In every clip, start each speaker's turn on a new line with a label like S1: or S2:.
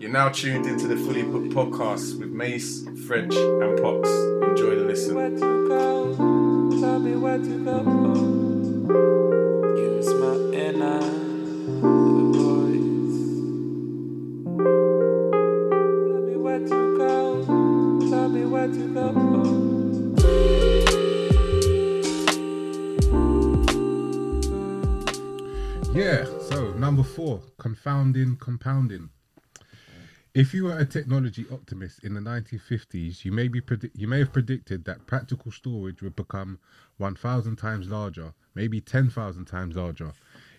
S1: You're now tuned into the Fully Booked podcast with Mace, French, and Pox. Enjoy the listen.
S2: Where to go? Tell me where to go. Use my inner voice. Tell me where to go. Tell me where to go.
S3: Yeah, so number four, confounding compounding. If you were a technology optimist in the 1950s, you may be predi- you may have predicted that practical storage would become 1,000 times larger, maybe 10,000 times larger.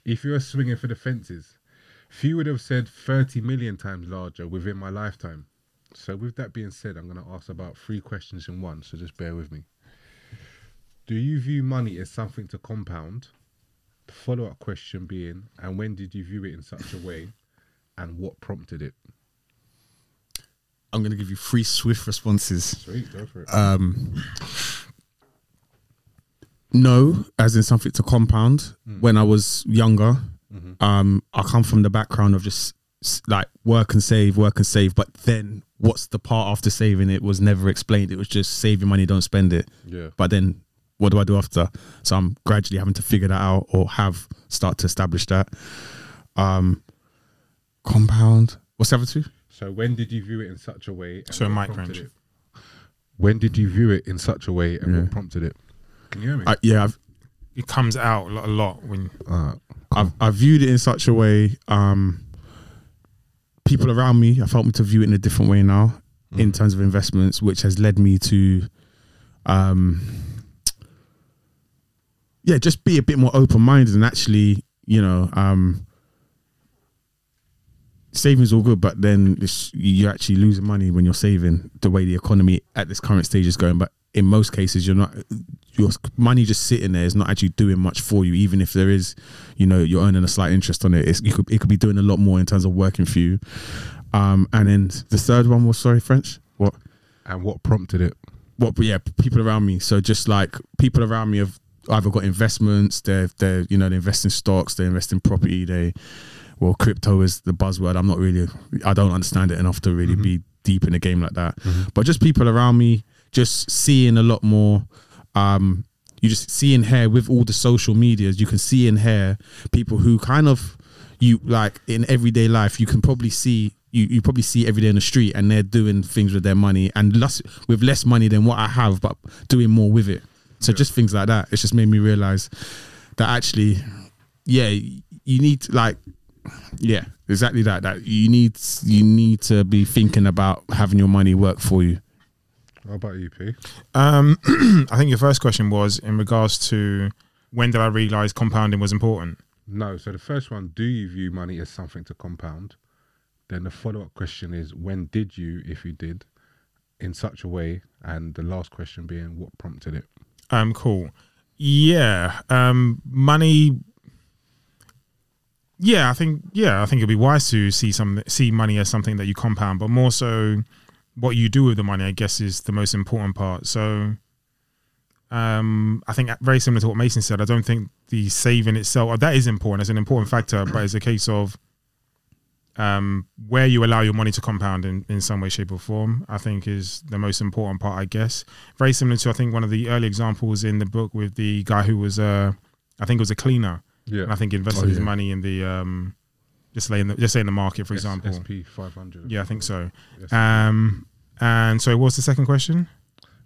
S3: If you were swinging for the fences, few would have said 30 million times larger within my lifetime. So, with that being said, I'm going to ask about three questions in one. So, just bear with me. Do you view money as something to compound? The follow up question being, and when did you view it in such a way, and what prompted it?
S4: I'm going to give you three swift responses.
S3: Sweet, go for it.
S4: Um, no, as in something to compound. When I was younger, um, I come from the background of just like work and save, work and save. But then, what's the part after saving? It was never explained. It was just save your money, don't spend it.
S3: yeah.
S4: But then, what do I do after? So I'm gradually having to figure that out, or have start to establish that. Um, compound. What's the other two?
S3: So when did you view it in such a way?
S5: So Mike Range.
S3: it? When did you view it in such a way, and
S4: Yeah.
S3: what prompted it? Can you hear me?
S4: I, yeah, I've,
S5: It comes out a lot, a lot when
S3: Uh,
S4: I've, I viewed it in such a way. Um, people around me, I've helped me to view it in a different way now, in terms of investments, which has led me to, um, yeah, just be a bit more open minded and actually, you know, um, savings all good, but then you're actually losing money when you're saving the way the economy at this current stage is going. But in most cases, you're not. Your money just sitting there is not actually doing much for you. Even if there is, you know, you're earning a slight interest on it. It's, you could it could be doing a lot more in terms of working for you. Um, and then the third one was sorry, French. What?
S3: and what prompted it?
S4: what but yeah people around me so just like people around me have either got investments they're they're you know they invest in stocks they invest in property they well crypto is the buzzword. I'm not really i don't understand it enough to really be deep in a game like that. But just people around me just seeing a lot more um you just see in here with all the social medias you can see in here people who kind of you like in everyday life you can probably see you, you probably see every day in the street and they're doing things with their money and less with less money than what I have but doing more with it. So just things like that it's just made me realize that actually yeah you need like yeah exactly that that you need you need to be thinking about having your money work for you
S3: How about you, P?
S5: Um, I think your first question was in regards to when did I realize compounding was important?
S3: No. So the first one, do you view money as something to compound? Then the follow up question is, when did you, if you did, in such a way? And the last question being, what prompted it?
S5: Um, cool. Yeah. Um, money. Yeah, I think yeah, I think it'd be wise to see some see money as something that you compound, but more so what you do with the money, I guess, is the most important part. So, um, I think very similar to what Mason said. I don't think the saving itself that is important. It's an important factor, but it's a case of um, where you allow your money to compound in, in some way, shape, or form. I think is the most important part. I guess very similar to I think one of the early examples in the book with the guy who was uh, I think it was a cleaner.
S3: Yeah.
S5: And I think invested
S3: Oh,
S5: his
S3: yeah.
S5: money in the um, just say in the just say in the market, for
S3: S-
S5: example.
S3: SP 500.
S5: Yeah, I think so. Um, and so, what's the second question?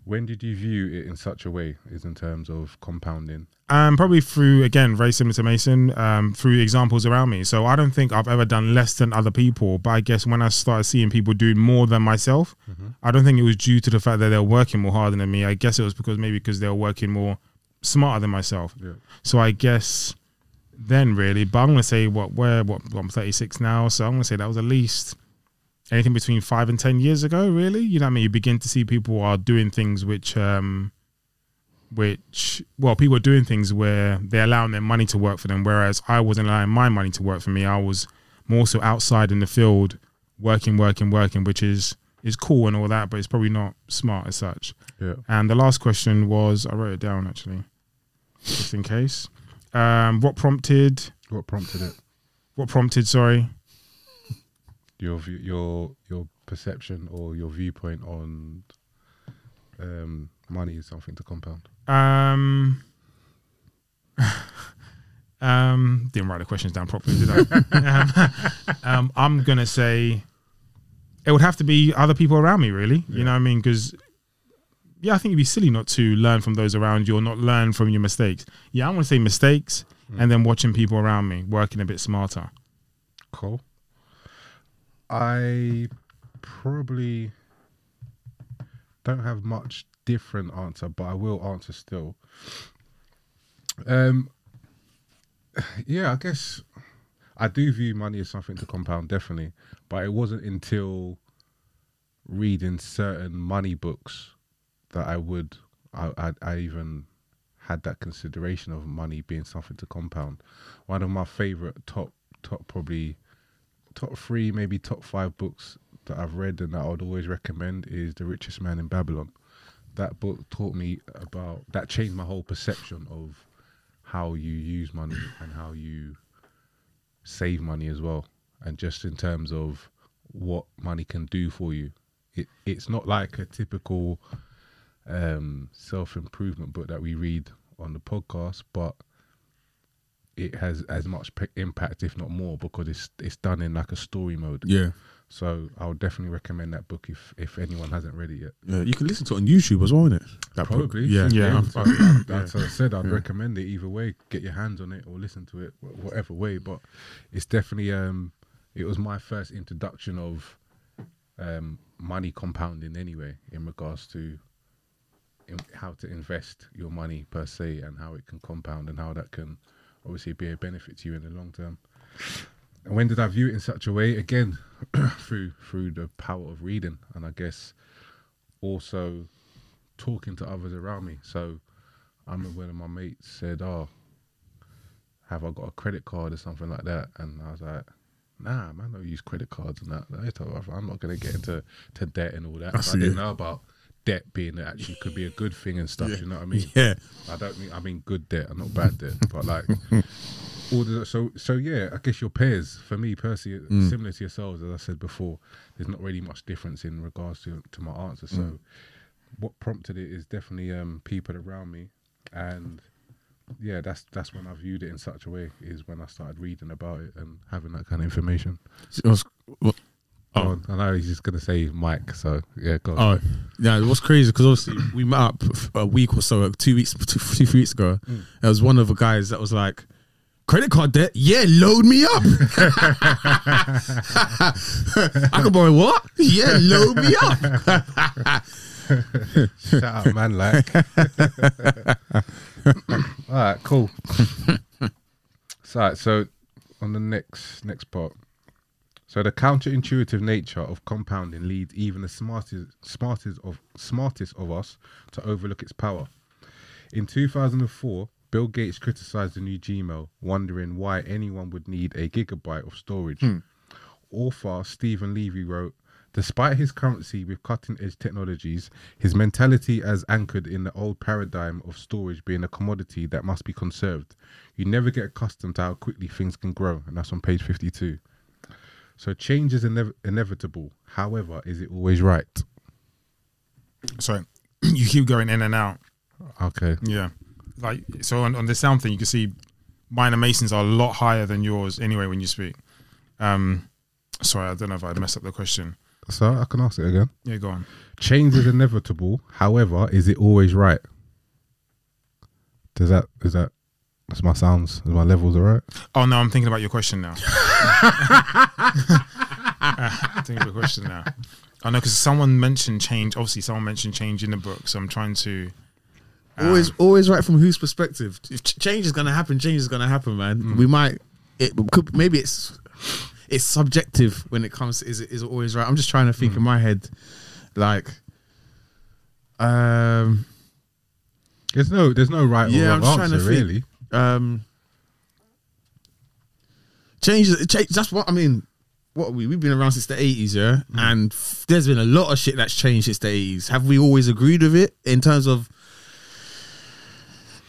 S3: when did you view it in such a way, is in terms of compounding?
S5: Um, probably through again, very similar to Mason, um, through examples around me. So I don't think I've ever done less than other people, but I guess when I started seeing people doing more than myself, I don't think it was due to the fact that they're working more harder than me. I guess it was because maybe because they were working more smarter than myself.
S3: Yeah.
S5: So I guess then really, but I'm gonna say what where what I'm 36 now, so I'm gonna say that was at least anything between five and ten years ago. Really, you know what I mean? You begin to see people are doing things which um which well people are doing things where they're allowing their money to work for them whereas i wasn't allowing my money to work for me i was more so outside in the field working working working which is is cool and all that but it's probably not smart as such
S3: Yeah.
S5: and the last question was i wrote it down actually just in case um what prompted
S3: What prompted it?
S5: what prompted sorry
S3: your your your perception or your viewpoint on um, money is something to compound.
S5: Um, um, didn't write the questions down properly, did I? um, um, I'm gonna say it would have to be other people around me, really. You know what I mean? Because yeah, I think it'd be silly not to learn from those around you or not learn from your mistakes. Yeah, I want to say mistakes and then watching people around me working a bit smarter.
S3: Cool. I probably don't have much different answer, but I will answer still. Um, yeah, I guess I do view money as something to compound, definitely. But it wasn't until reading certain money books that I would, I, I, I even had that consideration of money being something to compound. One of my favorite top, top probably top three, maybe top five books that I've read and that I would always recommend is The Richest Man in Babylon. That book taught me about that changed my whole perception of how you use money and how you save money as well. And just in terms of what money can do for you. It it's not like a typical um self improvement book that we read on the podcast, but it has as much pe- impact, if not more, because it's it's done in like a story mode.
S4: Yeah.
S3: So I would definitely recommend that book if if anyone hasn't read it yet.
S4: Yeah, you can listen to it on YouTube as well, innit? That book.
S3: Probably,
S4: Yeah,
S5: Yeah.
S3: But I- That's what I said. I'd
S4: Yeah.
S3: recommend it either way. Get your hands on it or listen to it, whatever way. But it's definitely um, it was my first introduction of um money compounding anyway, in regards to in how to invest your money per se and how it can compound and how that can obviously be a benefit to you in the long term. And when did I view it in such a way? Again, through through the power of reading, and I guess also talking to others around me. So I remember when my mates said, "Oh, have I got a credit card or something like that?" And I was like, "Nah, man, I don't use credit cards and that. They told me, I'm not gonna get into to debt and all that.
S4: I
S3: I didn't know about debt being actually could be a good thing and stuff. You know what I mean?
S4: Yeah.
S3: I don't mean I mean good debt and not bad debt, but like all the so so yeah. I guess your peers for me personally, similar to yourselves, as I said before, there's not really much difference in regards to to my answer. So what prompted it is definitely um people around me, and yeah, that's that's when I viewed it in such a way is when I started reading about it and having that kind of information.
S4: It was- what-
S3: Go
S4: Oh.
S3: I know he's just gonna say Mike, so yeah, go on.
S4: Oh, yeah. It was crazy because obviously we met up a week or so, two weeks, two, two three weeks ago. Mm. There was one of the guys that was like, "Credit card debt? Yeah, load me up. I can borrow what? Yeah, load me up.
S3: Shout out, man. Like, all right, cool. so, so on the next next part, so the counterintuitive nature of compounding leads even the smartest smartest of smartest of us to overlook its power. In 2004, Bill Gates criticized the new Gmail, wondering why anyone would need a gigabyte of storage. Hmm. Author Steven Levy wrote, Despite his currency with cutting edge technologies, his mentality as anchored in the old paradigm of storage being a commodity that must be conserved. You never get accustomed to how quickly things can grow, and that's on page 52. So change is inev- inevitable. However, is it always right?
S5: So you keep going in and out.
S3: Okay.
S5: Yeah. Like so on, on the sound thing, you can see mine and Mason's are a lot higher than yours anyway when you speak. Um, sorry, I don't know if I messed up the question.
S3: So I can ask it again.
S5: Yeah, go on.
S3: Change is inevitable. However, is it always right? Does that is that that's my sounds is my levels all right?
S5: Oh no, I'm thinking about your question now. I'm thinking about your question now. I know because someone mentioned change. Obviously, someone mentioned change in the book, so I'm trying to.
S4: always, always right from whose perspective? If change is gonna happen, change is gonna happen, man. We might. It could maybe it's it's subjective when it comes. To, is it is it always right? I'm just trying to think in my head, like, um.
S3: There's no there's no right
S4: Yeah,
S3: or
S4: I'm
S3: wrong
S4: just trying
S3: answer
S4: to think.
S3: really.
S4: um change, change that's what i mean what are we we've been around since the 80s yeah? Mm. And f- there's been a lot of shit that's changed since the 80s have we always agreed with it in terms of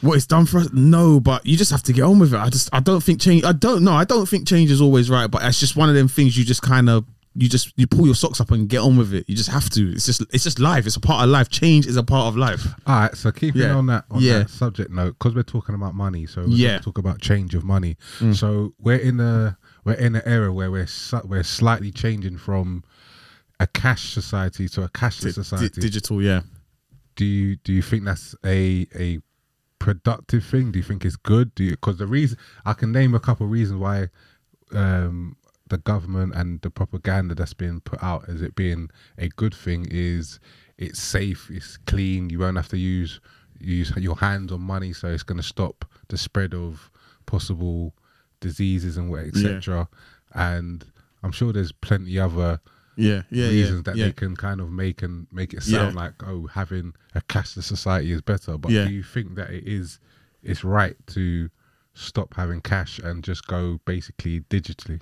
S4: what it's done for us? No but you just have to get on with it. I just i don't think change i don't know i don't think change is always right but it's just one of them things you just kind of you just you pull your socks up and get on with it. You just have to. It's just it's just life. It's a part of life. Change is a part of life.
S3: All right, so keeping
S4: Yeah.
S3: on that on
S4: Yeah.
S3: that subject note, because we're talking about money, so we're
S4: Yeah.
S3: talk about change of money. So we're in a we're in an era where we're su- we're slightly changing from a cash society to a cashless
S4: Di-
S3: society.
S4: digital, yeah.
S3: do you do you think that's a a productive thing? Do you think it's good? Do you because the reason I can name a couple of reasons why um, the government and the propaganda that's being put out as it being a good thing is it's safe, it's clean. You won't have to use use your hands on money, so it's going to stop the spread of possible diseases and what etc. And I'm sure there's plenty other
S4: Yeah, yeah,
S3: reasons
S4: yeah.
S3: that
S4: yeah.
S3: they can kind of make and make it
S4: Yeah.
S3: sound like oh having a cashless society is better but
S4: Yeah.
S3: do you think that it is it's right to stop having cash and just go basically digitally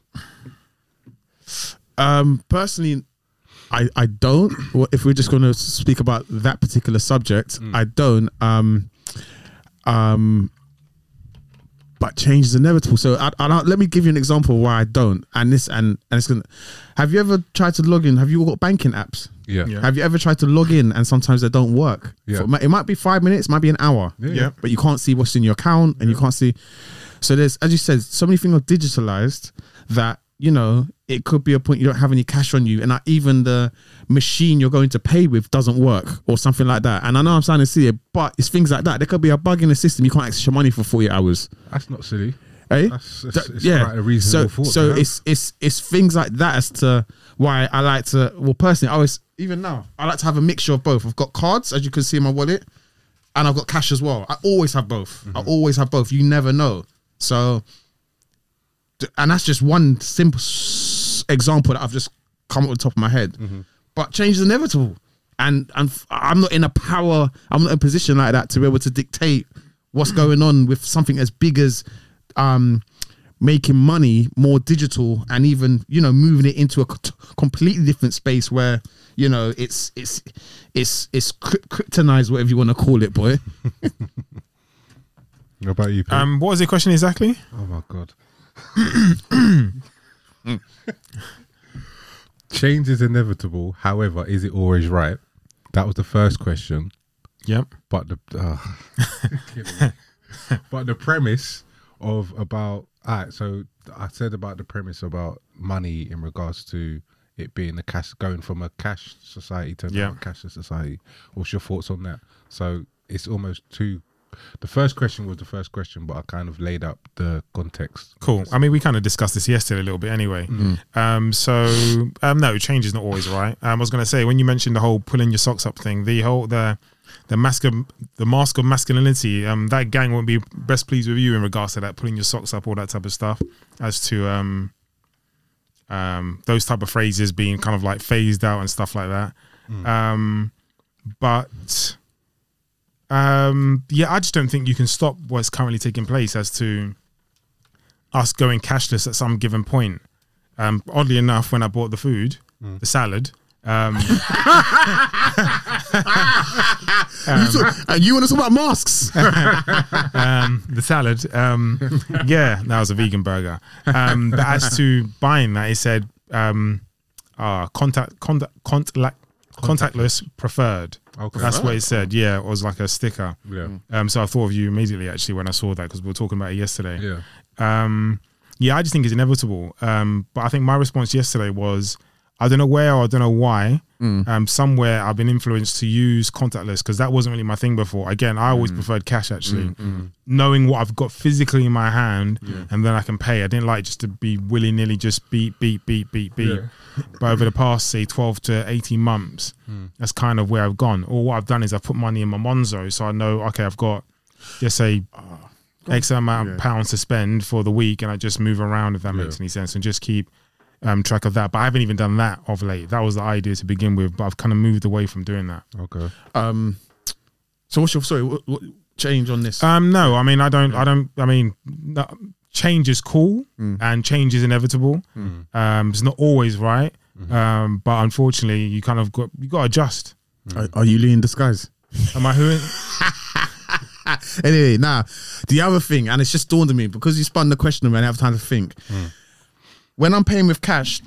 S4: Um, personally, I I don't. Well, If we're just going to speak about that particular subject, I don't. Um, um, but change is inevitable. So I, I let me give you an example why I don't. And this and and it's gonna. Have you ever tried to log in? Have you all got banking apps?
S3: yeah
S5: Yeah.
S4: Have you ever tried to log in and sometimes they don't work?
S3: Yeah.
S4: For- it might be five minutes, might be an hour.
S3: Yeah.
S5: Yeah.
S4: But you can't see what's in your account and you can't see. So there's, as you said, so many things are digitalized that, you know, it could be a point you don't have any cash on you and even the machine you're going to pay with doesn't work or something like that. And I know I'm see it, but it's things like that. There could be a bug in the system. You can't access your money for 48 hours.
S3: that's not silly
S4: Eh?
S3: that's, it's, it's
S4: yeah.
S3: quite a reasonable
S4: so,
S3: thought
S4: So it's it's it's things like that as to why I like to. Well, personally, I always even now I like to have a mixture of both. I've got cards, as you can see in my wallet, and I've got cash as well. I always have both. I always have both. You never know. So, and that's just one simple s- example that I've just come up with the top of my head. But change is inevitable, and and f- I'm not in a power. I'm not in a position like that to be able to dictate what's going on with something as big as um making money more digital and even you know moving it into a c- completely different space where you know it's it's it's it's cryp- kryptonized whatever you want to call it boy
S3: what about you Pete?
S5: Um, what was the question exactly?
S3: oh my god change is inevitable. However is it always right? That was the first question.
S5: Yep.
S3: but the uh, but the premise of about all right so i said about the premise about money in regards to it being a cash going from a cash society to
S5: Yeah.
S3: a cashless society. What's your thoughts on that? So it's almost two the first question was the first question but i kind of laid up the context
S5: Cool. I mean, we kind of discussed this yesterday a little bit anyway. Um, so um, no, change is not always right. Um, I was going to say when you mentioned the whole pulling your socks up thing, the whole the the mask of the mask of masculinity. Um, that gang won't be best pleased with you in regards to that pulling your socks up, all that type of stuff. As to um, um, those type of phrases being kind of like phased out and stuff like that. Um, but um, yeah, I just don't think you can stop what's currently taking place as to us going cashless at some given point. Um, oddly enough, when I bought the food, the salad, um,
S4: and you want to talk about masks
S5: um, the salad, um, yeah, that was a vegan burger. Um, but as to buying that, it said um, uh, contact, contact, contact, contactless preferred.
S3: okay
S5: That's what it said. Yeah, it was like a sticker.
S3: yeah
S5: Um, so I thought of you immediately actually when I saw that because we were talking about it yesterday.
S3: yeah
S5: Um, yeah, I just think it's inevitable. Um, but I think my response yesterday was, I don't know where or I don't know why. Mm. Um, somewhere I've been influenced to use contactless because that wasn't really my thing before. Again, I always mm. preferred cash actually, mm, knowing what I've got physically in my hand and then I can pay. I didn't like just to be willy nilly just beep beep beep beep beep. But over the past say twelve to eighteen months, that's kind of where I've gone. Or what I've done is I've put money in my Monzo, so I know okay, I've got just say ah, X amount of pounds to spend for the week, and I just move around if that makes any sense, and just keep um, track of that. But I haven't even done that of late. That was the idea to begin with, but I've kind of moved away from doing that.
S3: okay
S4: um so what's your sorry what, what change on this
S5: Um, no, I mean, I don't, I don't, I mean, no, change is cool and change is inevitable. Um, it's not always right, um, but unfortunately, you kind of got you got to adjust.
S4: are, are you Lee in disguise
S5: Am I who?
S4: anyway, now the other thing, and it's just dawned on me because you spun the question and I have time to think. When I'm paying with cash,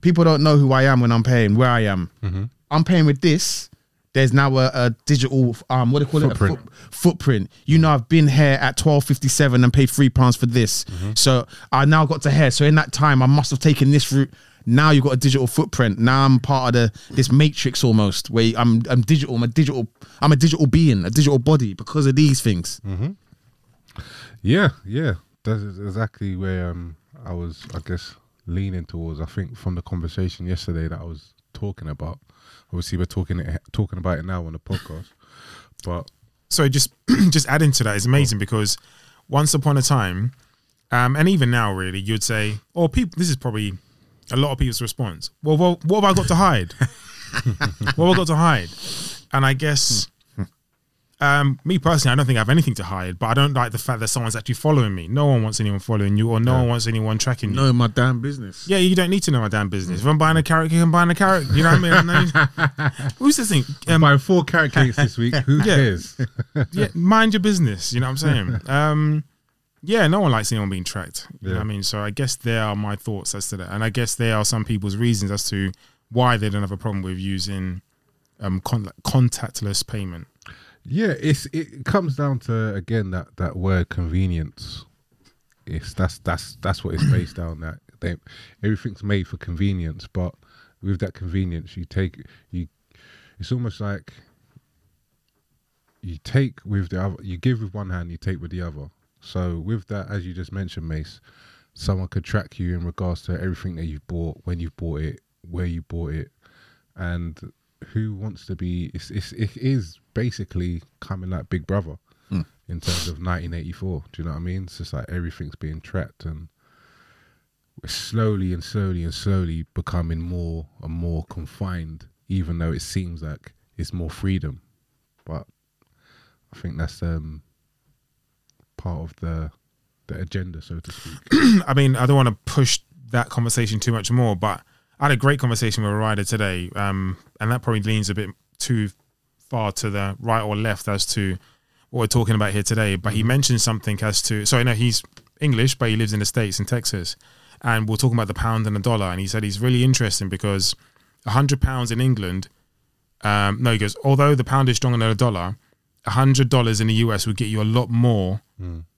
S4: people don't know who I am when I'm paying, where I am.
S3: Mm-hmm.
S4: I'm paying with this. There's now a, a digital um what do you call
S3: Footprint.
S4: it? A foot, footprint. You know, I've been here at twelve fifty seven and paid three pounds for this.
S3: Mm-hmm.
S4: So I now got to here. So in that time, I must have taken this route. Now you've got a digital footprint. Now I'm part of the this matrix almost where I'm I'm digital. I'm a digital. I'm a digital being, a digital body because of these things.
S3: Yeah, yeah, that's exactly where um I was, I guess, leaning towards. I think from the conversation yesterday that I was talking about. Obviously, we're talking it, talking about it now on the podcast, but
S5: so just just adding to that is amazing because once upon a time, um, and even now, really, you'd say, "Oh, people." This is probably a lot of people's response. Well, well what have I got to hide? what have I got to hide? And I guess, um, me personally, I don't think I have anything to hide, but I don't like the fact that someone's actually following me. No one wants anyone following you, or no one wants anyone tracking you.
S4: Know my damn business.
S5: Yeah, you don't need to know my damn business. If I'm buying a carrot, cake, I'm buying a carrot. You know what I mean? Who's this thing? Um,
S3: buying four carrot cakes this week. Who
S5: Yeah.
S3: cares?
S5: yeah, mind your business. You know what I'm saying? Um, yeah, no one likes anyone being tracked. You know what I mean? So I guess there are my thoughts as to that, and I guess there are some people's reasons as to why they don't have a problem with using um con- contactless payment.
S3: Yeah, it's it comes down to again that that word convenience. It's that's that's that's what it's based on. That they everything's made for convenience, but with that convenience, you take you. It's almost like you take with the other. You give with one hand, you take with the other. So with that, as you just mentioned, Mace, someone could track you in regards to everything that you've bought, when you bought it, where you bought it, and who wants to be. It's, it's it is basically coming like Big Brother in terms of 1984. Do you know what I mean? It's just like everything's being tracked and we're slowly and slowly and slowly becoming more and more confined, even though it seems like it's more freedom. But I think that's um part of the the agenda, so to speak.
S5: I mean, I don't want to push that conversation too much more, but I had a great conversation with a rider today, um, and that probably leans a bit too far to the right or left as to what we're talking about here today. But he mentioned something as to so I know he's English, but he lives in the states in Texas, and we're talking about the pound and the dollar, and he said he's really interesting because hundred pounds in England. Um, no, he goes. Although the pound is stronger than the dollar, hundred dollars in the US would get you a lot more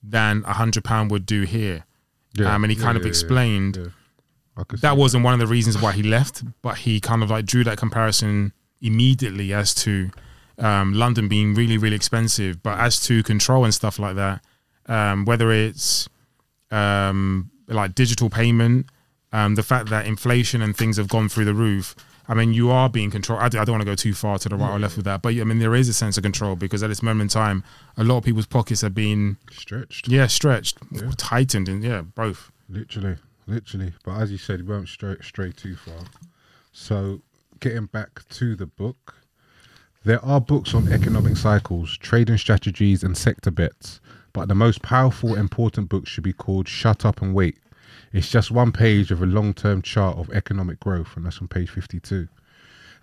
S5: than a hundred pound would do here. Um, and he kind of explained
S3: yeah. I
S5: that wasn't one of the reasons why he left, but he kind of like drew that comparison immediately as to um, London being really, really expensive. But as to control and stuff like that, um, whether it's um, like digital payment, um, the fact that inflation and things have gone through the roof. I mean, you are being controlled. I, d- I don't want to go too far to the right or left with that, but I mean, there is a sense of control because at this moment in time, a lot of people's pockets are being,
S3: stretched.
S5: yeah, stretched, tightened, and yeah, both.
S3: Literally, literally. But as you said, we won't stray, stray too far. So, getting back to the book, there are books on economic cycles, trading strategies, and sector bets. But the most powerful, important book should be called Shut Up and Wait. It's just one page of a long term chart of economic growth, and that's on page 52.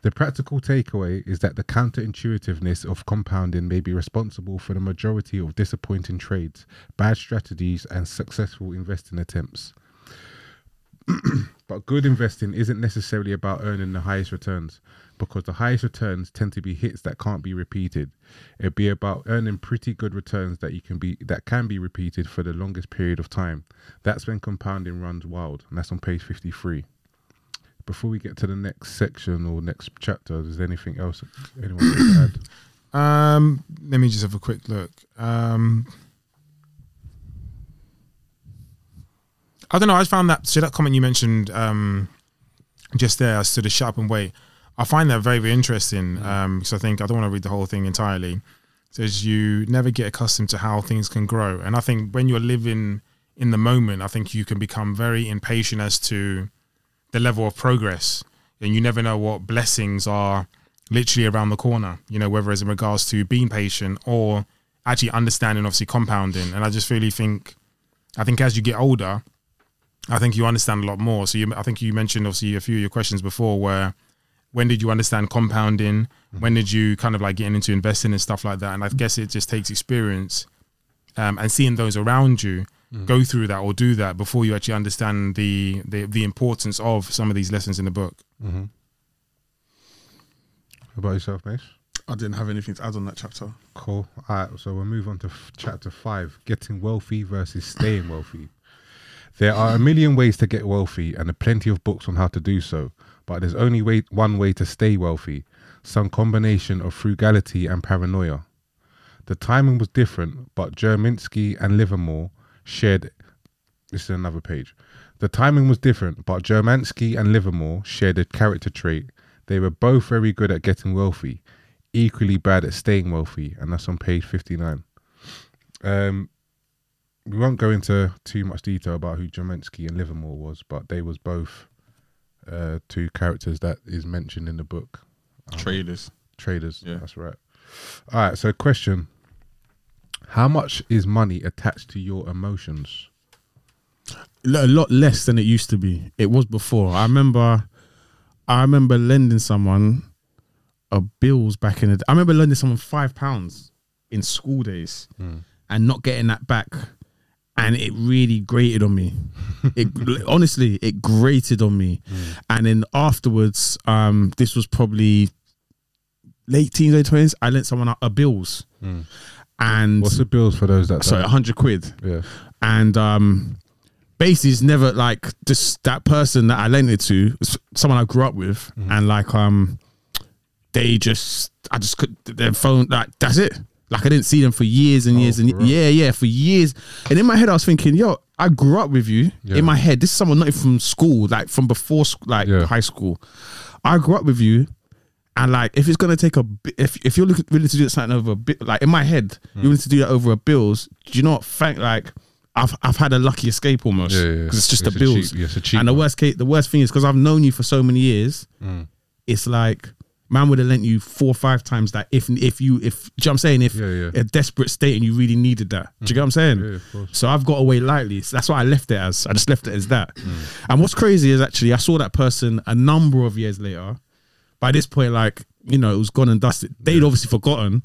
S3: The practical takeaway is that the counterintuitiveness of compounding may be responsible for the majority of disappointing trades, bad strategies, and successful investing attempts. but good investing isn't necessarily about earning the highest returns because the highest returns tend to be hits that can't be repeated. It'd be about earning pretty good returns that you can be that can be repeated for the longest period of time. That's when compounding runs wild, and that's on page 53 before we get to the next section or next chapter, is there anything else anyone wants add?
S5: Um, let me just have a quick look. Um, I don't know. I found that so that comment you mentioned um, just there as to the shut up and wait. I find that very, very interesting um, because I think I don't want to read the whole thing entirely. It says you never get accustomed to how things can grow, and I think when you're living in the moment, I think you can become very impatient as to the level of progress, and you never know what blessings are literally around the corner. You know, whether it's in regards to being patient or actually understanding, obviously compounding. And I just really think, I think as you get older, I think you understand a lot more. So you, I think you mentioned obviously a few of your questions before where when did you understand compounding? Mm-hmm. When did you kind of like getting into investing and stuff like that? And I guess it just takes experience um, and seeing those around you mm. go through that or do that before you actually understand the, the the importance of some of these lessons in the book. Mm-hmm.
S3: What about yourself, Mace?
S4: I didn't have anything to add on that chapter.
S3: Cool. All right, so we'll move on to f- chapter five getting wealthy versus staying wealthy. There are a million ways to get wealthy and plenty of books on how to do so, but there's only way, one way to stay wealthy some combination of frugality and paranoia. The timing was different, but Germansky and Livermore shared. This is another page. The timing was different, but Germansky and Livermore shared a character trait. They were both very good at getting wealthy, equally bad at staying wealthy, and that's on page 59. Um, we won't go into too much detail about who Germansky and Livermore was, but they was both uh, two characters that is mentioned in the book.
S4: Traders.
S3: Traders,
S4: Yeah.
S3: that's right. All right, so question. How much is money attached to your emotions?
S4: a lot less than it used to be. It was before. I remember, I remember lending someone a bills back in the. I remember lending someone five pounds in school days and not getting that back, and it really grated on me. It honestly, it grated on me, and then afterwards, um, this was probably late teens, late twenties. I lent someone a, a bills, and
S3: What's the bills for those that?
S4: sorry, a hundred quid
S3: Yeah.
S4: and um basically it's never like just that person that I lent it to someone I grew up with and like um they just I just could their phone like that's it like I didn't see them for years and years oh, and
S3: for
S4: yeah yeah for years and in my head I was thinking yo I grew up with you
S3: Yeah.
S4: in my head this is someone not even from school like from before like
S3: Yeah.
S4: high school I grew up with you and like, if it's gonna take a, bi- if if you're looking, willing to do something over a bit, like in my head, you're willing to do that over a bills. Do you not think like I've I've had a lucky escape almost
S3: Yeah,
S4: because
S3: yeah, yeah.
S4: it's just
S3: It's
S4: the
S3: a
S4: bills.
S3: cheap- yeah, it's a cheap
S4: and the worst case, the worst thing is because I've known you for so many years. Mm. It's like man would have lent you four or five times that if if you if do you know what I'm saying if
S3: Yeah, yeah.
S4: a desperate state and you really needed that. Do you get what I'm saying?
S3: Yeah.
S4: So I've got away lightly. So that's why I left it as. I just left it as that.
S3: Mm.
S4: And what's crazy is actually I saw that person a number of years later. By this point, like you know, it was gone and dusted. They'd obviously forgotten.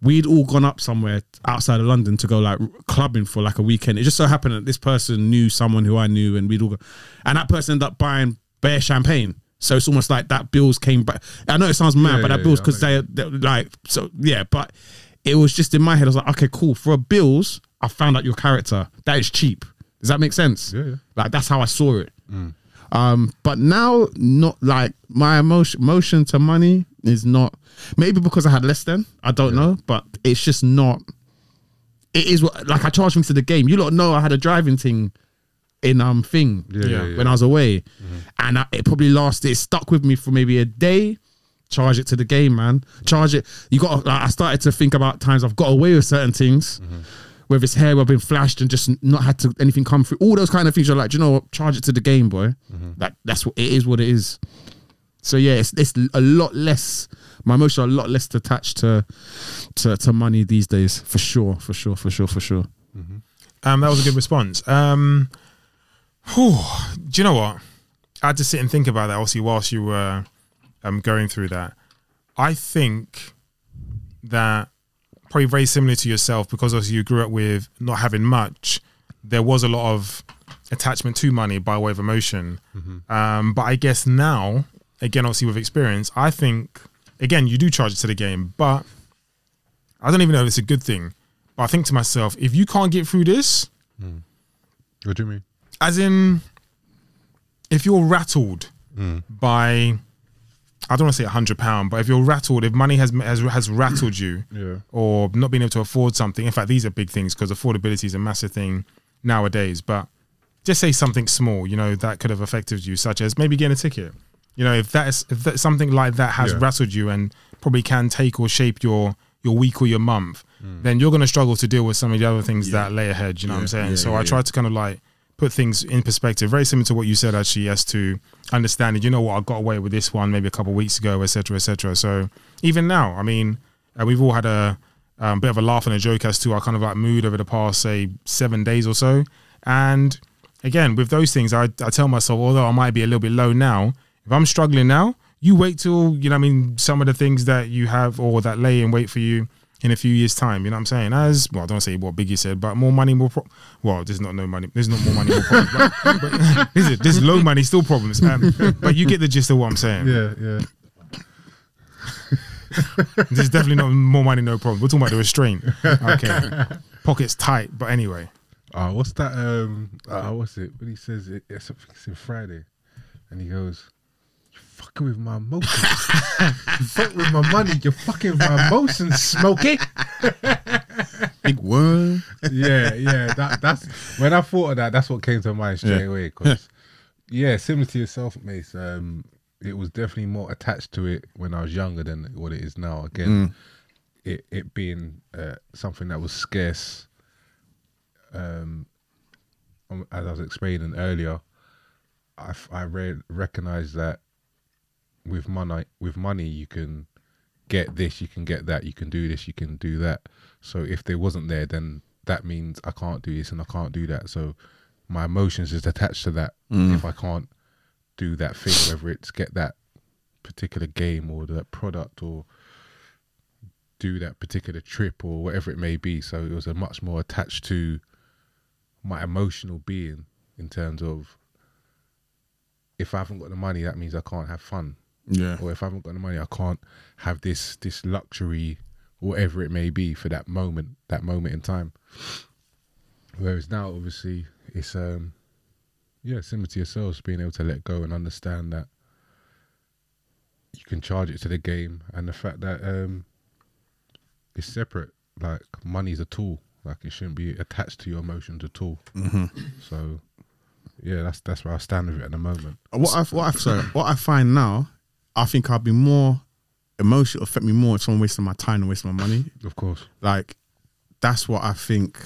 S4: We'd all gone up somewhere outside of London to go like clubbing for like a weekend. It just so happened that this person knew someone who I knew, and we'd all go. And that person ended up buying bare champagne. So it's almost like that bills came back. I know it sounds mad,
S3: Yeah,
S4: but that
S3: yeah,
S4: bills because
S3: I
S4: they, they like so yeah. But it was just in my head. I was like, okay, cool. For a bills, I found out your character. That is cheap. Does that make sense?
S3: Yeah, yeah.
S4: Like that's how I saw it. Um, but now, not like my emotion, emotion to money is not. Maybe because I had less then. I don't know, but it's just not. It is what like I charged things to the game. You lot know I had a driving thing in um thing
S3: Yeah, yeah, yeah.
S4: when I was away, and I, it probably lasted. It stuck with me for maybe a day. Charge it to the game, man. Charge it. You got. Like, I started to think about times I've got away with certain things. Whether it's hair, I've been flashed and just not had to anything come through. All those kind of things. You're like, "Do you know what? Charge it to the game, boy. That that's what it is. What it is. So yeah, it's, it's a lot less. My emotions are a lot less attached to, to to money these days, for sure, for sure, for sure, for sure.
S5: Um, that was a good response. Um, whew, do you know what? I had to sit and think about that. Obviously, whilst you were um, going through that, I think that probably very similar to yourself because obviously you grew up with not having much. There was a lot of attachment to money by way of emotion. Um, but I guess now, again, obviously with experience, I think again you do charge it to the game, but I don't even know if it's a good thing. But I think to myself, if you can't get through this,
S3: What do you mean?
S5: As in, if you're rattled by, I don't want to say a hundred pound, but if you're rattled, if money has has has rattled you,
S3: Yeah.
S5: or not being able to afford something. In fact, these are big things because affordability is a massive thing nowadays. But just say something small, you know, that could have affected you, such as maybe getting a ticket. You know, if that's if that, something like that has
S3: Yeah.
S5: rattled you and probably can take or shape your your week or your month, mm. then you're going to struggle to deal with some of the other things that lay ahead. You know what I'm saying?
S4: yeah,
S5: so
S4: yeah,
S5: I
S4: yeah.
S5: try to kind of like put things in perspective, very similar to what you said actually, as to understanding. You know what, I got away with this one maybe a couple of weeks ago, etc., etc. So even now, I mean, uh, we've all had a um, bit of a laugh and a joke as to our kind of like mood over the past say seven days or so. And again, with those things, I, I tell myself, although I might be a little bit low now, if I'm struggling now, you wait till you know. I mean, some of the things that you have or that lay in wait for you in a few years' time. You know what I'm saying? As well, I don't say what Biggie said, but more money, more pro- well, there's not no money, there's not more money, more problems. But, but there's, there's low money, still problems. Um, but you get the gist of what I'm saying.
S3: Yeah, yeah.
S5: There's definitely not more money, no problem. We're talking about the restraint. Okay, pockets tight, but anyway.
S3: Uh, what's that? Um, uh, what's it? When he says it, it's, it's in Friday, and he goes, "You fucking with my emotions. you fuck with my money. You're fucking with my emotions, Smokey."
S4: Big word.
S3: yeah, yeah. That that's when I thought of that. That's what came to mind straight
S4: Yeah.
S3: away. Cause yeah, similar to yourself, Mace. Um, it was definitely more attached to it when I was younger than what it is now. Again, it it being uh, something that was scarce. Um, um, as I was explaining earlier, I re- recognize that with money, with money, you can get this, you can get that, you can do this, you can do that. So if they wasn't there, then that means I can't do this and I can't do that. So my emotions is attached to that. Mm. If I can't do that thing, whether it's get that particular game or that product or do that particular trip or whatever it may be. So it was a much more attached to my emotional being in terms of if I haven't got the money, that means I can't have fun
S4: Yeah.
S3: or if I haven't got the money, I can't have this this luxury, whatever it may be, for that moment, that moment in time. Whereas now, obviously, it's um, yeah, similar to yourselves, being able to let go and understand that you can charge it to the game, and the fact that um, it's separate. Like money's a tool. Like it shouldn't be attached to your emotions at all. So, yeah, that's that's where I stand with it at the moment.
S4: What I what I sorry, what I find now, I think I'll be more emotional affect me more if someone wasting my time and wasting my money.
S3: Of course.
S4: Like that's what I think.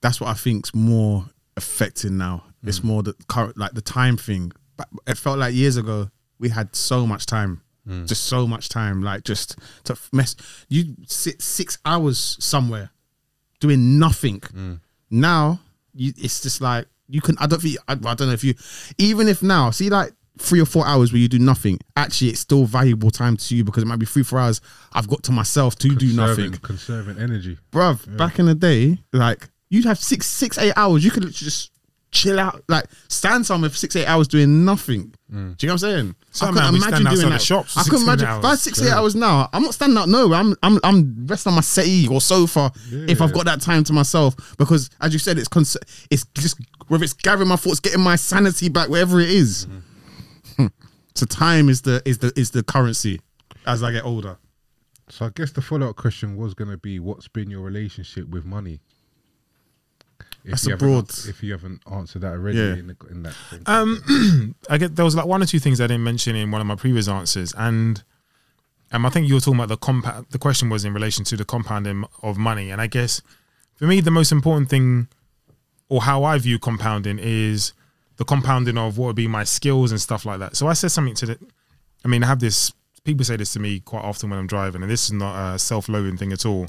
S4: That's what I think's more affecting now. Mm. It's more the current, like the time thing. But it felt like years ago we had so much time, mm. just so much time. Like just to mess. You sit six hours somewhere doing nothing. Mm. Now you, it's just like you can. I don't think. I, I don't know if you. Even if now, see like three or four hours where you do nothing. Actually, it's still valuable time to you because it might be three four hours. I've got to myself to do nothing
S3: Conserving energy.
S4: bruv, back in the day, like you'd have six, six, eight hours. You could literally just chill out, like stand somewhere for six, eight hours doing nothing. Mm. Do you know what I'm saying?
S5: Man be standing outside the shops
S4: I couldn't imagine
S5: seven
S4: if I had
S5: hours.
S4: six, eight hours now. I'm not standing out nowhere. I'm, I'm, I'm resting on my settee or sofa if I've got that time to myself. Because as you said, it's cons- it's just whether it's gathering my thoughts, getting my sanity back, wherever it is. Mm-hmm. So time is the is the is the currency as I get older.
S3: So I guess the follow up question was going to be, what's been your relationship with money? If
S4: That's
S3: you
S4: a
S3: haven't-
S4: broad-
S3: If you haven't answered that already
S4: Yeah.
S3: in, the, in that thing.
S5: Um, I get there was like one or two things I didn't mention in one of my previous answers, and um, I think you were talking about the compound. The question was in relation to the compounding of money, and I guess for me the most important thing, or how I view compounding, is the compounding of what would be my skills and stuff like that. So I said something to the. I mean, I have this. People say this to me quite often when I'm driving, and this is not a self-loathing thing at all.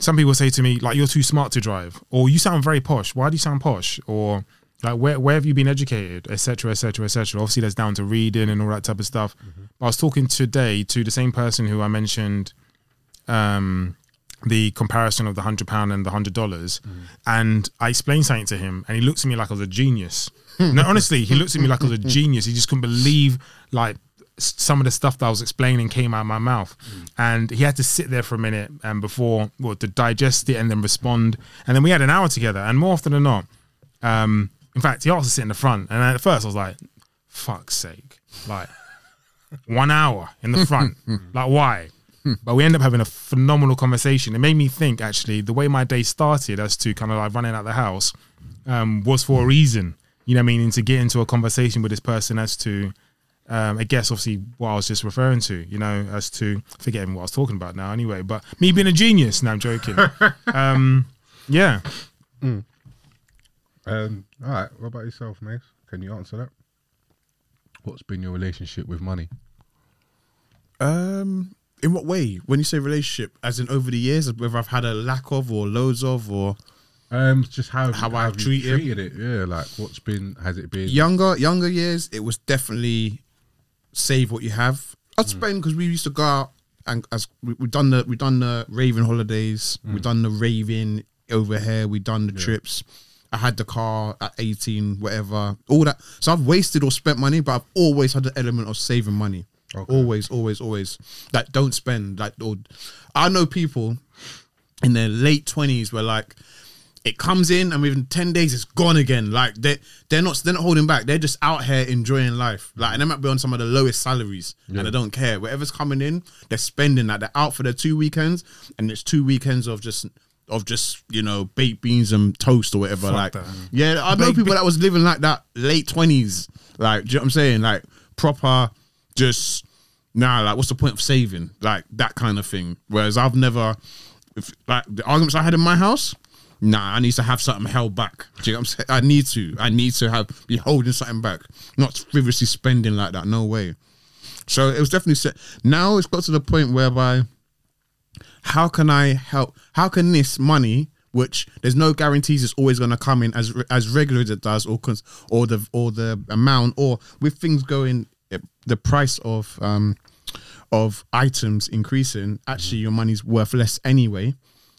S5: Some people say to me like, "You're too smart to drive," or "You sound very posh. Why do you sound posh?" or like where where have you been educated, etc., etc., etc. Obviously, that's down to reading and all that type of stuff. But I was talking today to the same person who I mentioned, um, the comparison of the hundred pound and the hundred dollars, and I explained something to him, and he looked at me like I was a genius. No, honestly, he looked at me like I was a genius. He just couldn't believe like some of the stuff that I was explaining came out of my mouth, and he had to sit there for a minute and before well to digest it and then respond, and then we had an hour together, and more often than not, um, in fact, he asked to sit in the front, and at first I was like, "Fuck's sake!" Like one hour in the front, like why? But we ended up having a phenomenal conversation. It made me think actually the way my day started as to kind of like running out the house um, was for a reason. You know what I mean? And to get into a conversation with this person as to, um, I guess obviously what I was just referring to, you know, as to forgetting what I was talking about now anyway. But me being a genius, no, I'm joking. um, yeah.
S3: Um, all right. What about yourself, Mace? Can you answer that? What's been your relationship with money?
S4: Um, in what way? When you say relationship, as in over the years, whether I've had a lack of or loads of, or
S3: Um, just how
S4: How
S3: how
S4: I've treated-
S3: treated it. Yeah, like what's been has it been?
S4: younger younger years, it was definitely save what you have. I was Spain because we used to go out and as we, we've done the we've done the raving holidays, we've done the raving over here, we've done the trips. I had the car at 18, whatever, all that. So I've wasted or spent money, but I've always had the element of saving money. Always, always, always. Like, don't spend. Like, or, I know people in their late 20s where, like, it comes in and within 10 days it's gone again. Like, they, they're not they're not holding back. They're just out here enjoying life. Like, and they might be on some of the lowest salaries and they don't care. Whatever's coming in, they're spending that. They're out for their two weekends and it's two weekends of just of just you know baked beans and toast or whatever. like
S5: that.
S4: yeah, I know people that was living like that late twenties. Like, do you know what I'm saying? Like proper, just nah. Like, what's the point of saving? Like that kind of thing. Whereas I've never, if, like the arguments I had in my house. Nah, I need to have something held back. Do you know what I'm saying? I need to. I need to have be holding something back, not frivolously spending like that. No way. So it was definitely set. Now it's got to the point whereby how can I help? How can this money, which there's no guarantees it's always going to come in as as regular as it does, or cons- or the or the amount, or with things going, eh, the price of um of items increasing, actually your money's worth less anyway.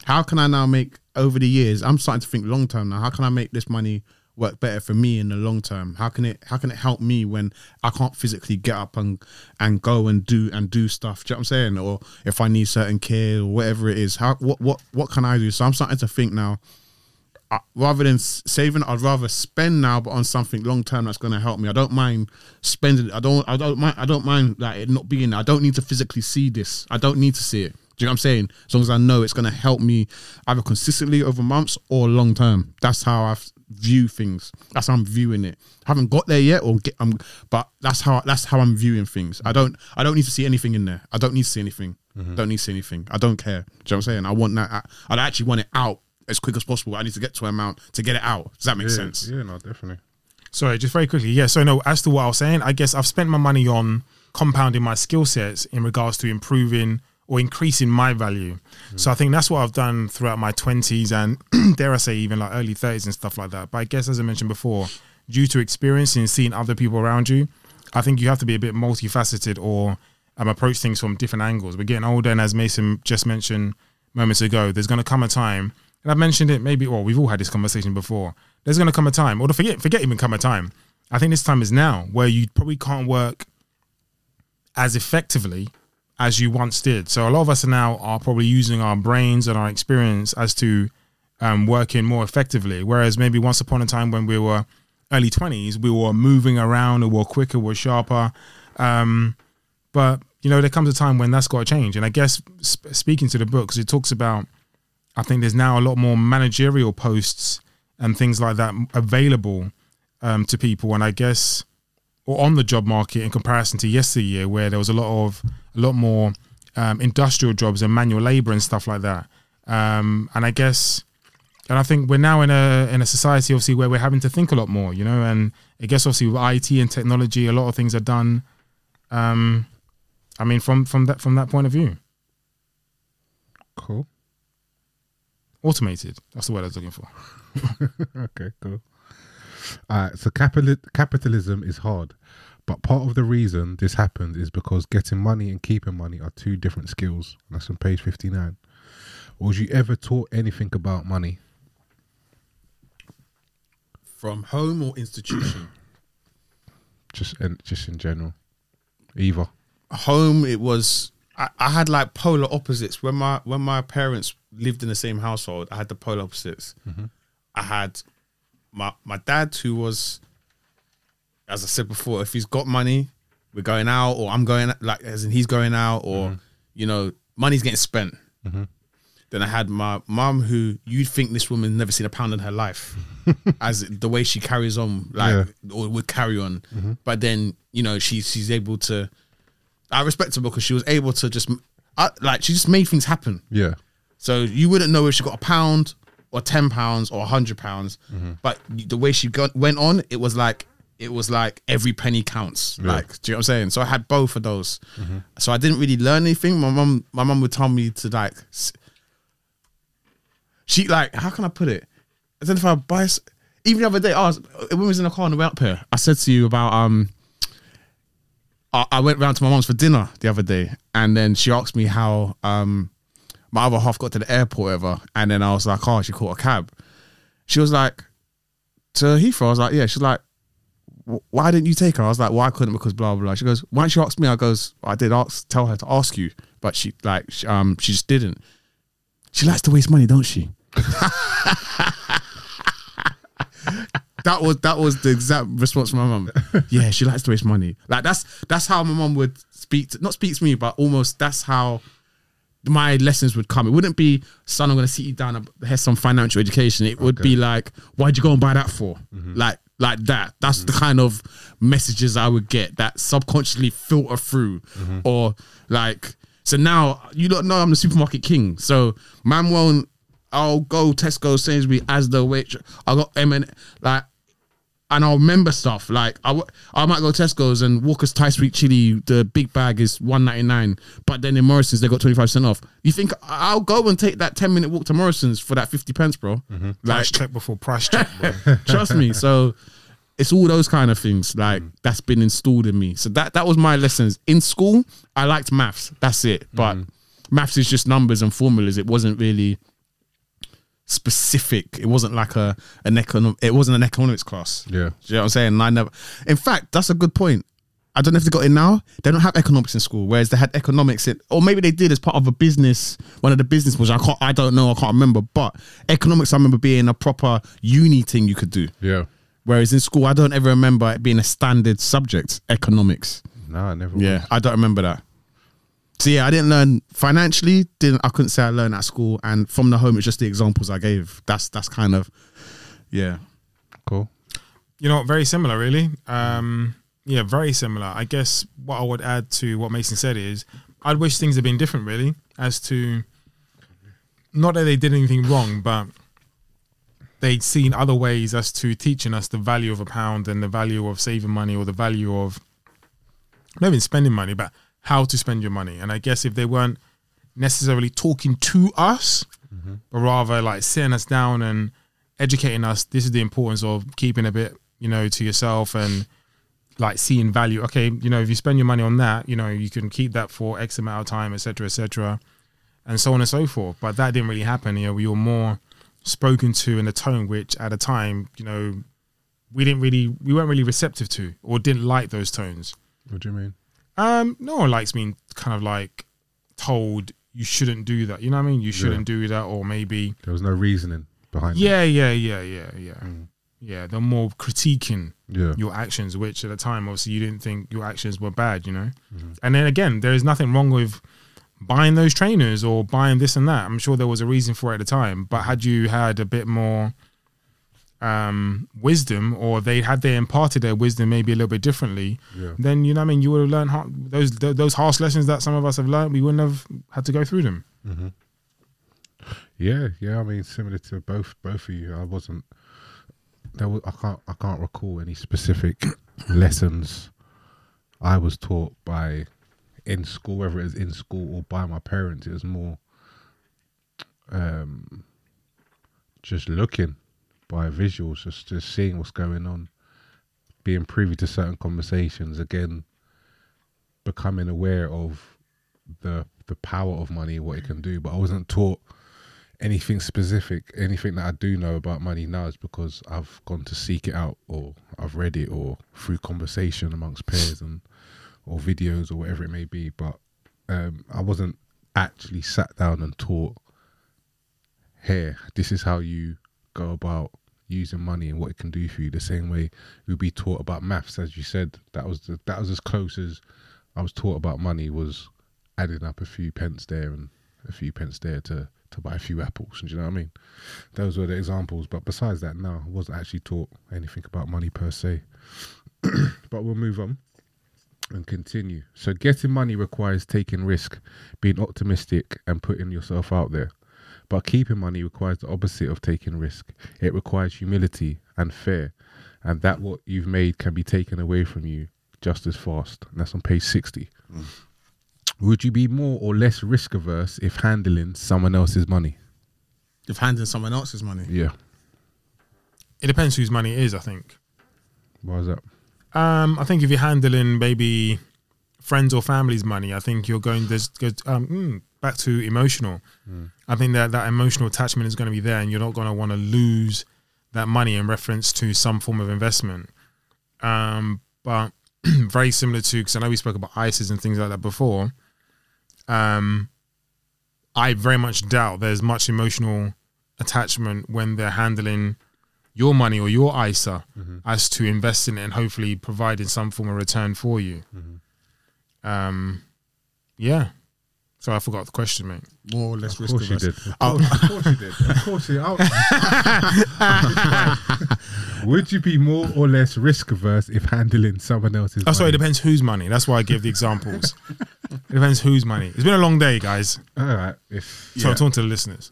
S4: How can I now make over the years? I'm starting to think long term now. How can I make this money work better for me in the long term? How can it how can it help me when I can't physically get up and and go and do and do stuff? Do you know what I'm saying? Or if I need certain care or whatever it is, how what what what can I do? So I'm starting to think now. I, rather than saving, I'd rather spend now, but on something long term that's going to help me. I don't mind spending. I don't. I don't mind. I don't mind like it not being. I don't need to physically see this. I don't need to see it. Do you know what I'm saying? As long as I know it's going to help me either consistently over months or long term. That's how I view things. That's how I'm viewing it. I haven't got there yet, or get. Um, but that's how that's how I'm viewing things. I don't. I don't need to see anything in there. I don't need to see anything. Don't need to see anything. I don't care. Do you know what I'm saying? I want that. I, I'd actually want it out as quick as possible. I need to get to an amount to get it out. Does that make
S3: Yeah,
S4: sense?
S3: yeah, no, definitely.
S5: Sorry, just very quickly. Yeah, so no, as to what I was saying, I guess I've spent my money on compounding my skill sets in regards to improving or increasing my value. So I think that's what I've done throughout my 20s and dare I say even like early 30s and stuff like that. But I guess as I mentioned before, due to experience and seeing other people around you, I think you have to be a bit multifaceted or um, approach things from different angles. We're getting older and as Mason just mentioned moments ago, there's going to come a time and I've mentioned it maybe, well, we've all had this conversation before. There's going to come a time, or forget, forget even come a time. I think this time is now where you probably can't work as effectively as you once did. So a lot of us now are probably using our brains and our experience as to um, working more effectively. Whereas maybe once upon a time when we were early twenties, we were moving around, we were quicker, we were sharper. Um, but you know, there comes a time when that's got to change. And I guess sp- speaking to the book, 'cause it talks about I think there's now a lot more managerial posts and things like that available um, to people, and I guess or on the job market in comparison to yesteryear, where there was a lot of a lot more um, industrial jobs and manual labor and stuff like that. Um, and I guess, and I think we're now in a in a society obviously where we're having to think a lot more, you know. And I guess obviously with IT and technology, a lot of things are done. Um, I mean, from from that from that point of view,
S3: Cool.
S5: automated. That's the word I was looking for.
S3: okay, cool. Right, so capital capitalism is hard, but part of the reason this happens is because getting money and keeping money are two different skills. That's on page fifty nine. Was you ever taught anything about money?
S4: From home or institution?
S3: Just and just in general, either.
S4: home it was I, I had like polar opposites when my when my parents lived in the same household i had the polar opposites mm-hmm. i had my my dad who was as i said before if he's got money we're going out or i'm going like as in he's going out or mm-hmm. you know money's getting spent. Mm-hmm. Then i had my mum who you'd think this woman never seen a pound in her life as the way she carries on like or would carry on. Mm-hmm. But then you know she she's able to I respect her because she was able to just I, like she just made things happen.
S3: Yeah.
S4: So you wouldn't know if she got a pound or ten pounds or a hundred pounds,
S3: Mm-hmm.
S4: but the way she got went on, it was like it was like every penny counts. Like, do you know what I'm saying? So I had both of those.
S3: Mm-hmm.
S4: So I didn't really learn anything. My mum, my mum would tell me to like, she like, how can I put it? I don't if I buy. Even the other day, I was when we was in the car on the way up here. I said to you about um. I, I went round to my mom's for dinner the other day, and then she asked me how um my other half got to the airport, ever, and then I was like, oh, she caught a cab. She was like, to Heathrow. I was like, yeah. She's like, why didn't you take her? I was like, I couldn't because blah blah. blah. She goes, why don't you ask me? I goes, I did ask, tell her to ask you, but she like, she, um, she just didn't. She likes to waste money, don't she? that was that was the exact response from my mum. Yeah, she likes to waste money. Like that's that's how my mum would speak. To, not speak to me, but almost that's how my lessons would come. It wouldn't be, son, I'm going to sit you down. and Here's some financial education. It would be like, why'd you go and buy that for? Mm-hmm. Like like that. That's the mm-hmm. kind of messages I would get that subconsciously filter through, mm-hmm. or like. So now you don't know I'm the supermarket king. So man won't. I'll go Tesco, Sainsbury, Asda Waitrose. I got M and like and I'll remember stuff like I, w- I might go Tesco's and Walker's Thai sweet chili. The big bag is one ninety nine, but then in Morrison's they got twenty five percent off. You think I'll go and take that ten minute walk to Morrison's for that fifty pence, bro? Mm-hmm. Like,
S5: Price check before price check, bro.
S4: trust me. So it's all those kind of things like mm. that's been installed in me. So that that was my lessons in school. I liked maths. That's it. But mm. maths is just numbers and formulas. It wasn't really specific. It wasn't like a an econom. It wasn't an economics class.
S3: Yeah.
S4: Do you know what I'm saying? And I never. In fact, that's a good point. I don't know if they got it now. They don't have economics in school, whereas they had economics in, or maybe they did as part of a business. One of the business was I can't. I don't know. I can't remember. But economics, I remember being a proper uni thing you could do.
S3: Yeah.
S4: Whereas in school, I don't ever remember it being a standard subject. Economics.
S3: No, I never.
S4: Yeah,
S3: was.
S4: I don't remember that. So yeah, I didn't learn financially. Didn't I couldn't say I learned at school, and from the home, it's just the examples I gave. That's that's kind of, yeah.
S3: Cool.
S5: You know, very similar, really. Um, yeah, very similar. I guess what I would add to what Mason said is, I'd wish things had been different, really, as to not that they did anything wrong, but they'd seen other ways as to teaching us the value of a pound and the value of saving money or the value of not even spending money, but how to spend your money. And I guess if they weren't necessarily talking to us, mm-hmm. but rather like sitting us down and educating us, this is the importance of keeping a bit, you know, to yourself and like seeing value. Okay, you know, if you spend your money on that, you know, you can keep that for X amount of time, etc., etc., and so on and so forth. But that didn't really happen. You know, we were more spoken to in a tone which, at a time, you know, we didn't really, we weren't really receptive to or didn't like those tones.
S3: What do you mean?
S5: Um, no one likes being kind of like told you shouldn't do that. You know what I mean? You shouldn't do that, or maybe
S3: There was no reasoning behind
S5: yeah, yeah, yeah, yeah, yeah,
S3: Mm.
S5: yeah. They're more critiquing.
S3: Yeah.
S5: your actions, which at the time, obviously, you didn't think your actions were bad, you know?
S3: Mm-hmm.
S5: And then again, there is nothing wrong with buying those trainers or buying this and that. I'm sure there was a reason for it at the time, but had you had a bit more um wisdom or they had they imparted their wisdom maybe a little bit differently
S3: Yeah.
S5: then you know i mean you would have learned har- those th- those harsh lessons that some of us have learned we wouldn't have had to go through them
S3: Yeah, yeah. I mean, similar to both both of you, I wasn't. There was, I can't I can't recall any specific lessons I was taught by in school, whether it was in school or by my parents. It was more um, just looking by visuals, just just seeing what's going on, being privy to certain conversations. Again, becoming aware of the the power of money, what it can do. But I wasn't taught anything specific, anything that I do know about money now is because I've gone to seek it out or I've read it or through conversation amongst peers and or videos or whatever it may be. But um, I wasn't actually sat down and taught here, this is how you go about using money and what it can do for you. The same way we'd be taught about maths, as you said. That was the, that was as close as I was taught about money was adding up a few pence there and a few pence there to to buy a few apples. Do you know what I mean? Those were the examples. But besides that, no, I wasn't actually taught anything about money per se. but we'll move on and continue. So getting money requires taking risk, being optimistic and putting yourself out there. But keeping money requires the opposite of taking risk. It requires humility and fear. And that what you've made can be taken away from you just as fast. And that's on page 60. Would you be more or less risk averse if handling someone else's money?
S4: If handling someone else's money.
S3: Yeah.
S5: it depends whose money it is i think
S3: Why is that?
S5: Um, I think if you're handling maybe friends or family's money, I think you're going there's um, mm, back to emotional. I think that that emotional attachment is going to be there, and you're not going to want to lose that money in reference to some form of investment. Um, but very similar to because I know we spoke about ISAs and things like that before. Um, I very much doubt there's much emotional attachment when they're handling your money or your ISA as to investing it and hopefully providing some form of return for you. Um, yeah. So I forgot the question, mate.
S4: More or less
S3: Of
S4: risk
S3: course you
S4: averse.
S3: did. Of
S4: Oh.
S3: course, of course you did. Of course you. I- Would you be more or less risk averse if handling someone else's?
S5: Oh, sorry, it depends whose money. That's why I give the examples. it depends whose money. It's been a long day, guys.
S3: All right. If
S5: So
S4: Yeah.
S5: I'm talking to the listeners.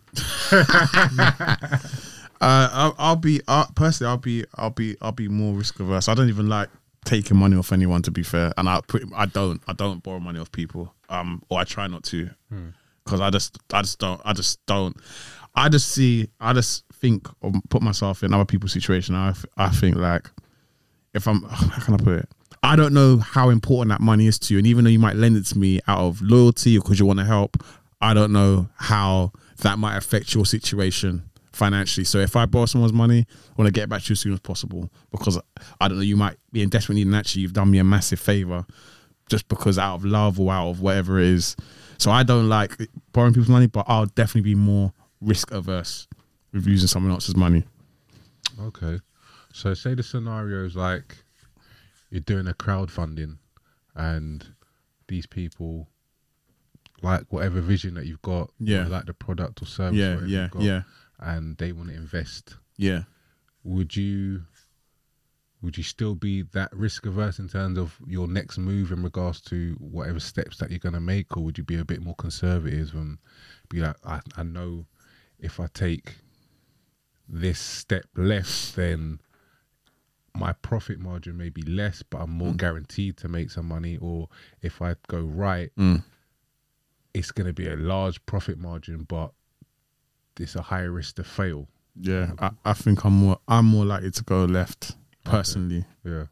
S4: Uh, I'll, I'll be uh, personally, I'll be, I'll be, I'll be more risk averse. I don't even like taking money off anyone, to be fair, and I pretty, I don't, I don't borrow money off people, um, or I try not to, because I just, I just don't, I just don't, I just see, I just think or put myself in other people's situation. i, I think like, if I'm, how can I put it? I don't know how important that money is to you, and even though you might lend it to me out of loyalty or because you want to help, I don't know how that might affect your situation financially. So if I borrow someone's money, I want to get back to you as soon as possible because I don't know, you might be in desperate need, and actually you've done me a massive favor just because out of love or out of whatever it is. So I don't like borrowing people's money, but I'll definitely be more risk averse with using someone else's money.
S3: Okay. So say the scenario is like you're doing a crowdfunding and these people like whatever vision that you've got,
S4: Yeah.
S3: like the product or service,
S4: Yeah, yeah,
S3: you've got,
S4: yeah,
S3: and they want to invest.
S4: yeah.
S3: Would you would you still be that risk averse in terms of your next move in regards to whatever steps that you're gonna make, or would you be a bit more conservative and be like, I, I know if I take this step left, then my profit margin may be less, but I'm more guaranteed to make some money. Or if I go right,
S4: Mm.
S3: it's going to be a large profit margin, but it's a higher risk to fail.
S4: Yeah, I, I think I'm more I'm more likely to go left personally,
S3: Yeah.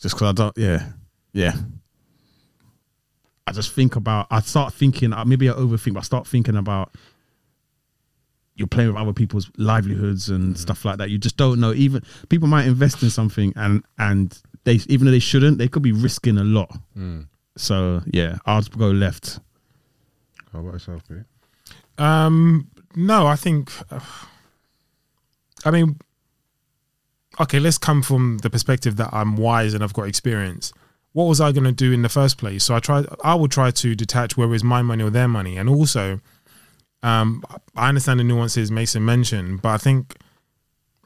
S4: just because I don't. Yeah, yeah. I just think about. I start thinking. uh, Maybe I overthink. But I start thinking about you're playing with other people's livelihoods and stuff like that. You just don't know. Even people might invest in something and and they even though they shouldn't, they could be risking a lot.
S3: Mm.
S4: So yeah, I'll just go left.
S3: How about yourself, mate?
S5: Um, no, I think. I mean, okay, let's come from the perspective that I'm wise and I've got experience. What was I going to do in the first place? So I tried. I would try to detach whether it's my money or their money, and also, um, I understand the nuances Mason mentioned, but I think,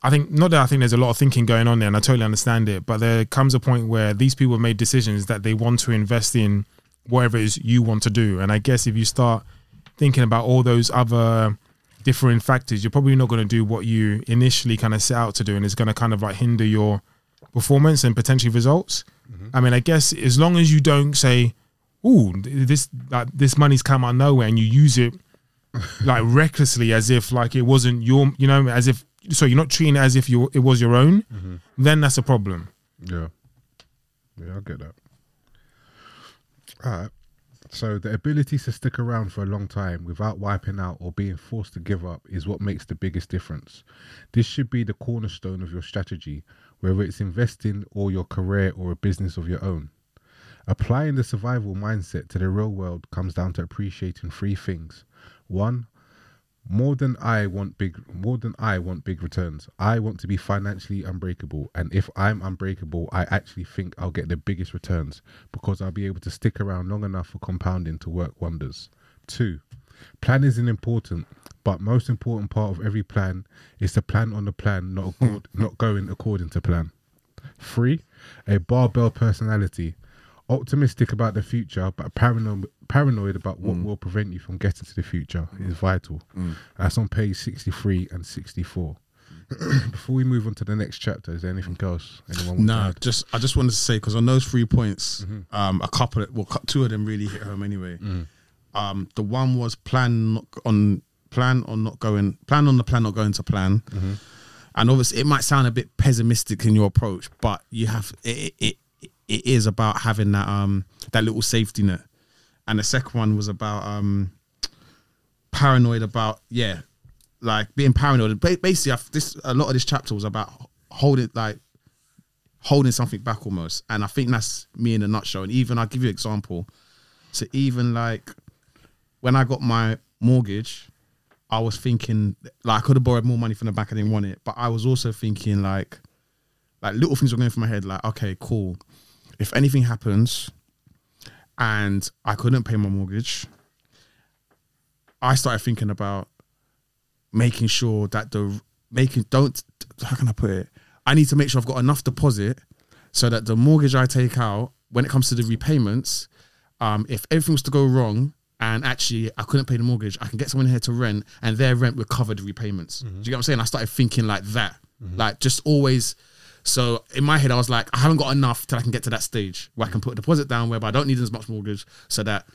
S5: I think not that I think there's a lot of thinking going on there, and I totally understand it. But there comes a point where these people have made decisions that they want to invest in whatever it is you want to do, and I guess if you start thinking about all those other differing factors, you're probably not going to do what you initially kind of set out to do, and it's going to kind of like hinder your performance and potentially results. Mm-hmm. I mean, I guess as long as you don't say, "Oh, this like, this money's come out of nowhere," and you use it like recklessly as if like it wasn't your, you know, as if so you're not treating it as if you it was your own, mm-hmm. then that's a problem.
S3: Yeah. Yeah, I get that. All right. So the ability to stick around for a long time without wiping out or being forced to give up is what makes the biggest difference. This should be the cornerstone of your strategy, whether it's investing or your career or a business of your own. Applying the survival mindset to the real world comes down to appreciating three things. One, more than I want big more than I want big returns. I want to be financially unbreakable and if I'm unbreakable, I actually think I'll get the biggest returns because I'll be able to stick around long enough for compounding to work wonders. 2. Plan isn't important, but most important part of every plan is to plan on the plan, not accord, not going according to plan. 3. A barbell personality. Optimistic about the future, but paranoid, paranoid about what mm. will prevent you from getting to the future mm. is vital. Mm. That's on page 63 and 64. Before we move on to the next chapter, is there anything else anyone wants
S4: Nah, just I just wanted to say because on those three points, mm-hmm. um, a couple, of, well, two of them really hit home anyway. Um, the one was plan not on plan on not going plan on the plan not going to plan, mm-hmm. and obviously it might sound a bit pessimistic in your approach, but you have it. it, it is about having that um that little safety net, and the second one was about um paranoid about yeah, like being paranoid. Ba- Basically, I've, this a lot of this chapter was about holding like holding something back almost, and I think that's me in a nutshell. And even I'll give you an example. So even like when I got my mortgage, I was thinking like I could have borrowed more money from the bank. I didn't want it, but I was also thinking like like little things were going through my head. Like okay, cool. If anything happens, and I couldn't pay my mortgage, I started thinking about making sure that the making don't how can I put it? I need to make sure I've got enough deposit so that the mortgage I take out when it comes to the repayments, um, if everything was to go wrong and actually I couldn't pay the mortgage, I can get someone here to rent and their rent would cover the repayments. Do you get what I'm saying? I started thinking like that, like just always. So in my head, I was like, I haven't got enough till I can get to that stage where I can put a deposit down, whereby I don't need as much mortgage, so that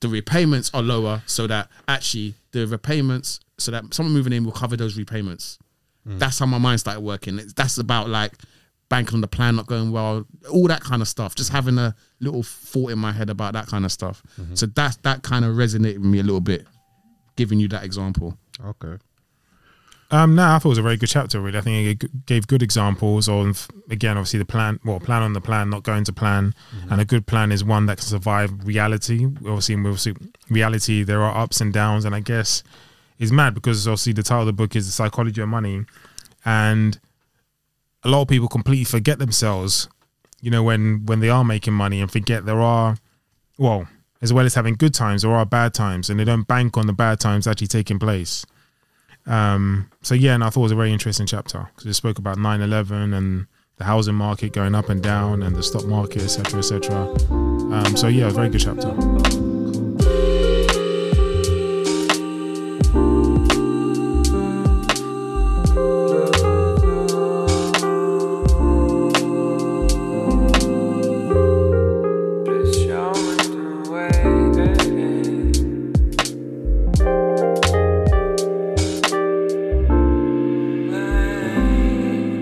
S4: the repayments are lower, so that actually the repayments, so that someone moving in will cover those repayments. Mm. That's how my mind started working. That's about like banking on the plan not going well, all that kind of stuff. Just having a little thought in my head about that kind of stuff. Mm-hmm. So that that kind of resonated with me a little bit, giving you that example.
S3: Okay.
S5: Um, no, I thought it was a very good chapter. Really, I think it gave good examples of again, obviously the plan. Well, plan on the plan, not going to plan, and a good plan is one that can survive reality. Obviously, in obviously reality, there are ups and downs, and I guess it's mad because obviously the title of the book is the psychology of money, and a lot of people completely forget themselves. You know, when when they are making money and forget there are, well, as well as having good times, there are bad times, and they don't bank on the bad times actually taking place. Um, so yeah, and I thought it was a very interesting chapter because it spoke about 9-11 and the housing market going up and down and the stock market, etc., etc. Um, so yeah, a very good chapter.